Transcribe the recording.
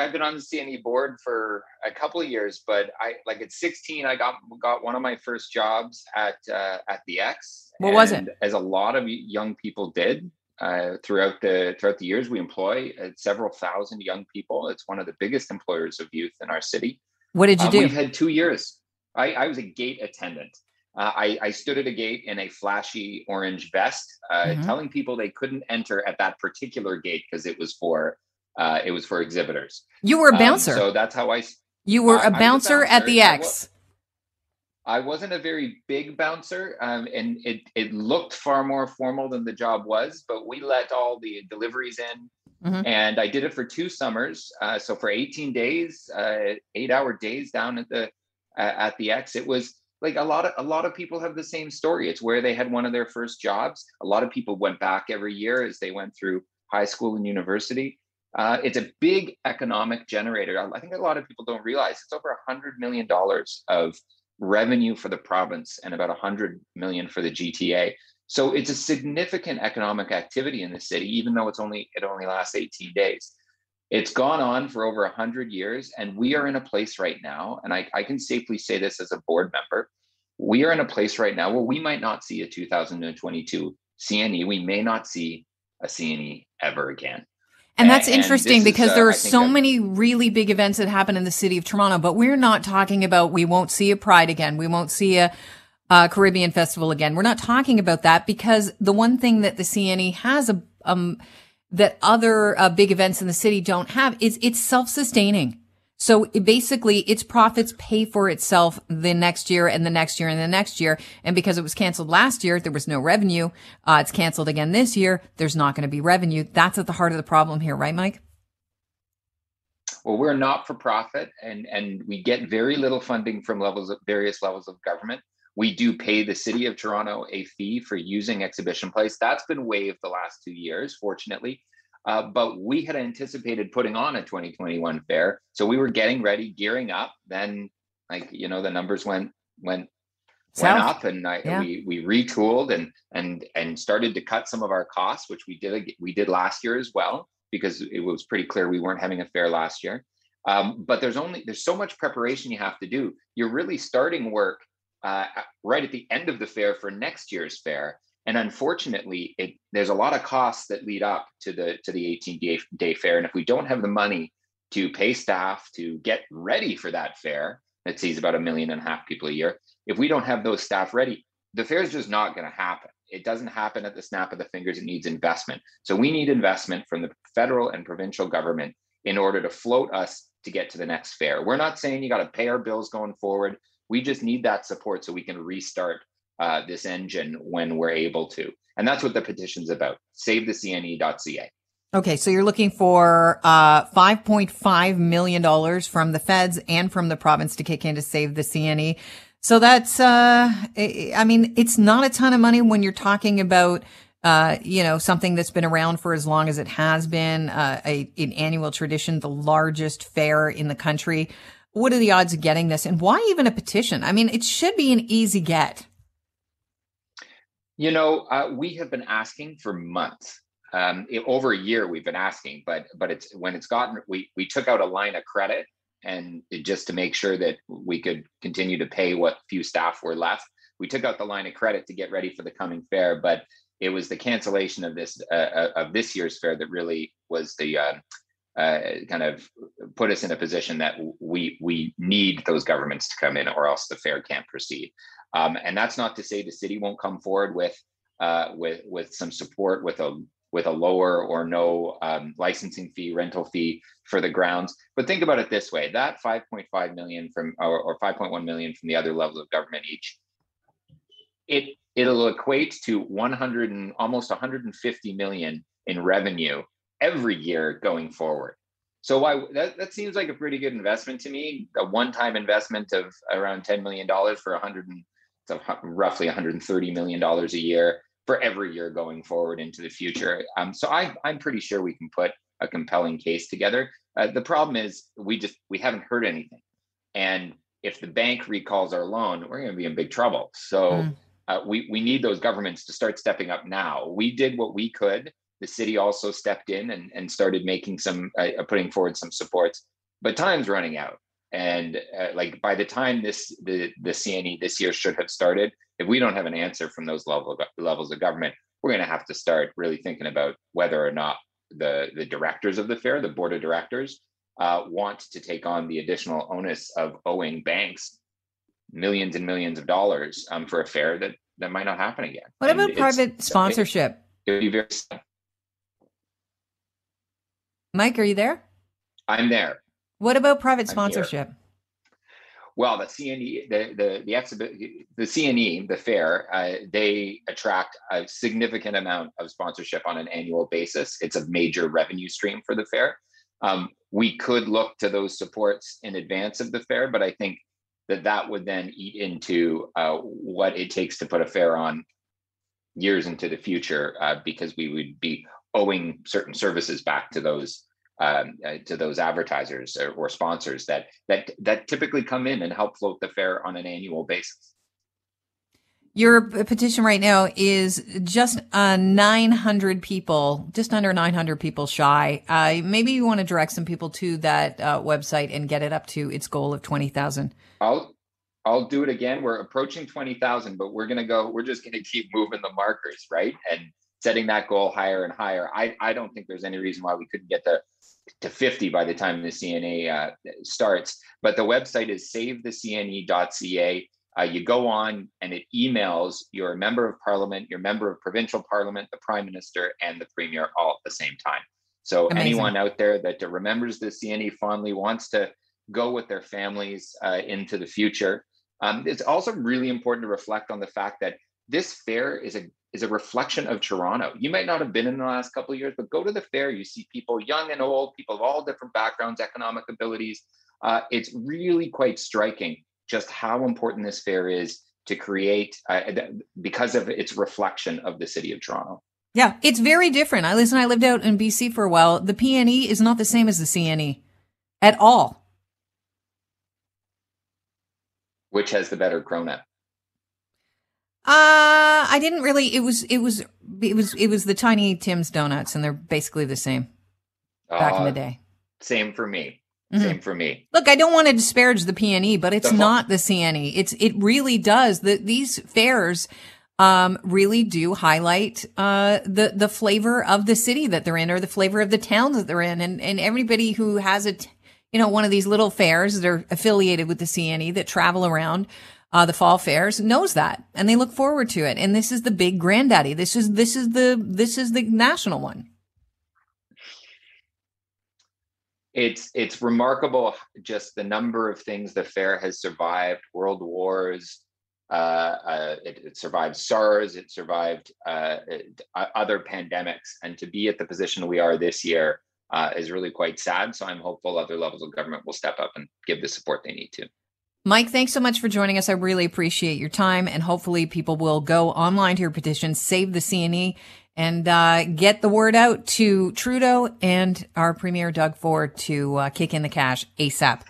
I've been on the CNE board for a couple of years, but I like at 16, I got got one of my first jobs at uh, at the X. What was it? As a lot of young people did uh, throughout the throughout the years, we employ uh, several thousand young people. It's one of the biggest employers of youth in our city. What did you Um, do? We've had two years. I, I was a gate attendant. Uh, I, I stood at a gate in a flashy orange vest, uh, Mhm. telling people they couldn't enter at that particular gate because it was for uh, it was for exhibitors. You were a Um, bouncer. so that's how I. you were I- a was a bouncer at the bouncer. I X. I wasn't a very big bouncer, um, and it it looked far more formal than the job was. But we let all the deliveries in, Mhm. and I did it for two summers. Uh, so for 18 days, uh, eight hour days down at the uh, at the X, it was like a lot of a lot of people have the same story. It's where they had one of their first jobs. A lot of people went back every year as they went through high school and university. Uh, it's a big economic generator. I think a lot of people don't realize it's over a hundred million dollars of revenue for the province and about 100 million for the GTA. So it's a significant economic activity in the city, even though it's only it only lasts 18 days. It's gone on for over 100 years, and we are in a place right now, and I, I can safely say this as a board member, we are in a place right now where we might not see a 2022 CNE. We may not see a CNE ever again. And that's And interesting is, because uh, there are so that- many really big events that happen in the city of Toronto, but we're not talking about we won't see a Pride again. We won't see a, uh Caribbean Festival again. We're not talking about that because the one thing that the CNE has a, um, that other uh, big events in the city don't have is it's self-sustaining. So it basically its profits pay for itself the next year and the next year and the next year. And because it was canceled last year, there was no revenue. Uh, it's canceled again this year. There's not going to be revenue. That's at the heart of the problem here, right, Mike? Well, we're not for profit and, and we get very little funding from levels of various levels of government. We do pay the city of Toronto a fee for using Exhibition Place. That's been waived the last two years, fortunately. Uh, but we had anticipated putting on a 2021 fair. So we were getting ready, gearing up. Then, like, you know, the numbers went went went up and I, Yeah. we we retooled and and and started to cut some of our costs, which we did we did last year as well because it was pretty clear we weren't having a fair last year. Um, but there's only there's so much preparation you have to do. You're really starting work uh, right at the end of the fair for next year's fair, and unfortunately, it there's a lot of costs that lead up to the to the 18 day, day fair. And if we don't have the money to pay staff to get ready for that fair that sees about a million and a half people a year, if we don't have those staff ready, the fair is just not going to happen. It doesn't happen at the snap of the fingers. It needs investment. So we need investment from the federal and provincial government in order to float us to get to the next fair. We're not saying you got to pay our bills going forward. We just need that support so we can restart uh, this engine when we're able to. And that's what the petition's about. SaveTheCNE.ca. Okay, so you're looking for uh, $5.5 million from the feds and from the province to kick in to save the CNE. So that's, uh, I I mean, it's not a ton of money when you're talking about, uh, you know, something that's been around for as long as it has been, uh, a, an annual tradition, the largest fair in the country. What are the odds of getting this? And why even a petition? I mean, it should be an easy get. You know, uh, we have been asking for months. Um, i- over a year, we've been asking, but but it's when it's gotten we we took out a line of credit and it, just to make sure that we could continue to pay what few staff were left. We took out the line of credit to get ready for the coming fair, but it was the cancellation of this uh, uh, of this year's fair that really was the uh, uh, kind of put us in a position that we we need those governments to come in, or else the fair can't proceed. Um, and that's not to say the city won't come forward with uh, with with some support with a with a lower or no um, licensing fee, rental fee for the grounds. But think about it this way: that 5.5 million from or, or 5.1 million from the other levels of government each, it it'll equate to 100 and almost 150 million in revenue every year going forward. So why that, that seems like a pretty good investment to me. A one-time investment of around 10 million dollars for 100 and so roughly 130 million dollars a year for every year going forward into the future. Um, so I, I'm pretty sure we can put a compelling case together. Uh, the problem is we just we haven't heard anything, and if the bank recalls our loan, we're going to be in big trouble. So Mm. uh, we we need those governments to start stepping up now. We did what we could the city also stepped in and, and started making some uh putting forward some supports but time's running out and uh, like by the time this the the cne this year should have started if we don't have an answer from those level levels of government we're going to have to start really thinking about whether or not the the directors of the fair the board of directors uh, want to take on the additional onus of owing banks millions and millions of dollars um, for a fair that that might not happen again. What and about private sponsorship? It, it would be very. Mike, are you there? I'm there. What about private sponsorship? Well, the CNE, the the the exhibit, the CNE, the fair, uh, they attract a significant amount of sponsorship on an annual basis. It's a major revenue stream for the fair. Um, we could look to those supports in advance of the fair, but I think that that would then eat into uh, what it takes to put a fair on years into the future uh, because we would be owing certain services back to those um, uh, to those advertisers or, or, sponsors that that that typically come in and help float the fair on an annual basis. Your petition right now is just uh, 900 people, just under 900 people shy. Uh, maybe you want to direct some people to that uh, website and get it up to its goal of 20,000. I'll I'll do it again. We're approaching 20,000, but we're going to go, we're just going to keep moving the markers, right? And setting that goal higher and higher. I, I don't think there's any reason why we couldn't get to, to 50 by the time the CNE uh, starts. But the website is savethecne.ca. Uh, you go on and it emails your member of parliament, your member of provincial parliament, the prime minister, and the premier all at the same time. So Amazing. anyone out there that remembers the CNE fondly wants to go with their families uh, into the future. Um, it's also really important to reflect on the fact that this fair is a is a reflection of Toronto. You might not have been in the last couple of years, but go to the fair. You see people young and old, people of all different backgrounds, economic abilities. Uh, it's really quite striking just how important this fair is to create uh, because of its reflection of the city of Toronto. Yeah, it's very different. I listen. I lived out in BC for a while. The PNE is not the same as the CNE at all. Which has the better cronut? Uh, I didn't really. It was, it was, it was, it was the Tiny Tom's donuts, and they're basically the same. Back uh, in the day. Same for me. Mm-hmm. Same for me. Look, I don't want to disparage the PNE, but it's the not the CNE. It's it really does. The, these fairs um, really do highlight uh, the the flavor of the city that they're in, or the flavor of the towns that they're in, and and everybody who has a t- you know, one of these little fairs that are affiliated with the CNE that travel around uh, the fall fairs knows that and they look forward to it. And this is the big granddaddy. This is, this is the, this is the national one. It's, it's remarkable just the number of things the fair has survived world wars, uh, uh, it, it, survived SARS, it survived uh, it, other pandemics, and to be at the position we are this year uh, is really quite sad. So I'm hopeful other levels of government will step up and give the support they need to. Mike, thanks so much for joining us. I really appreciate your time, and hopefully, people will go online to your petition, save the CNE, and uh, get the word out to Trudeau and our Premier Doug Ford to uh, kick in the cash ASAP.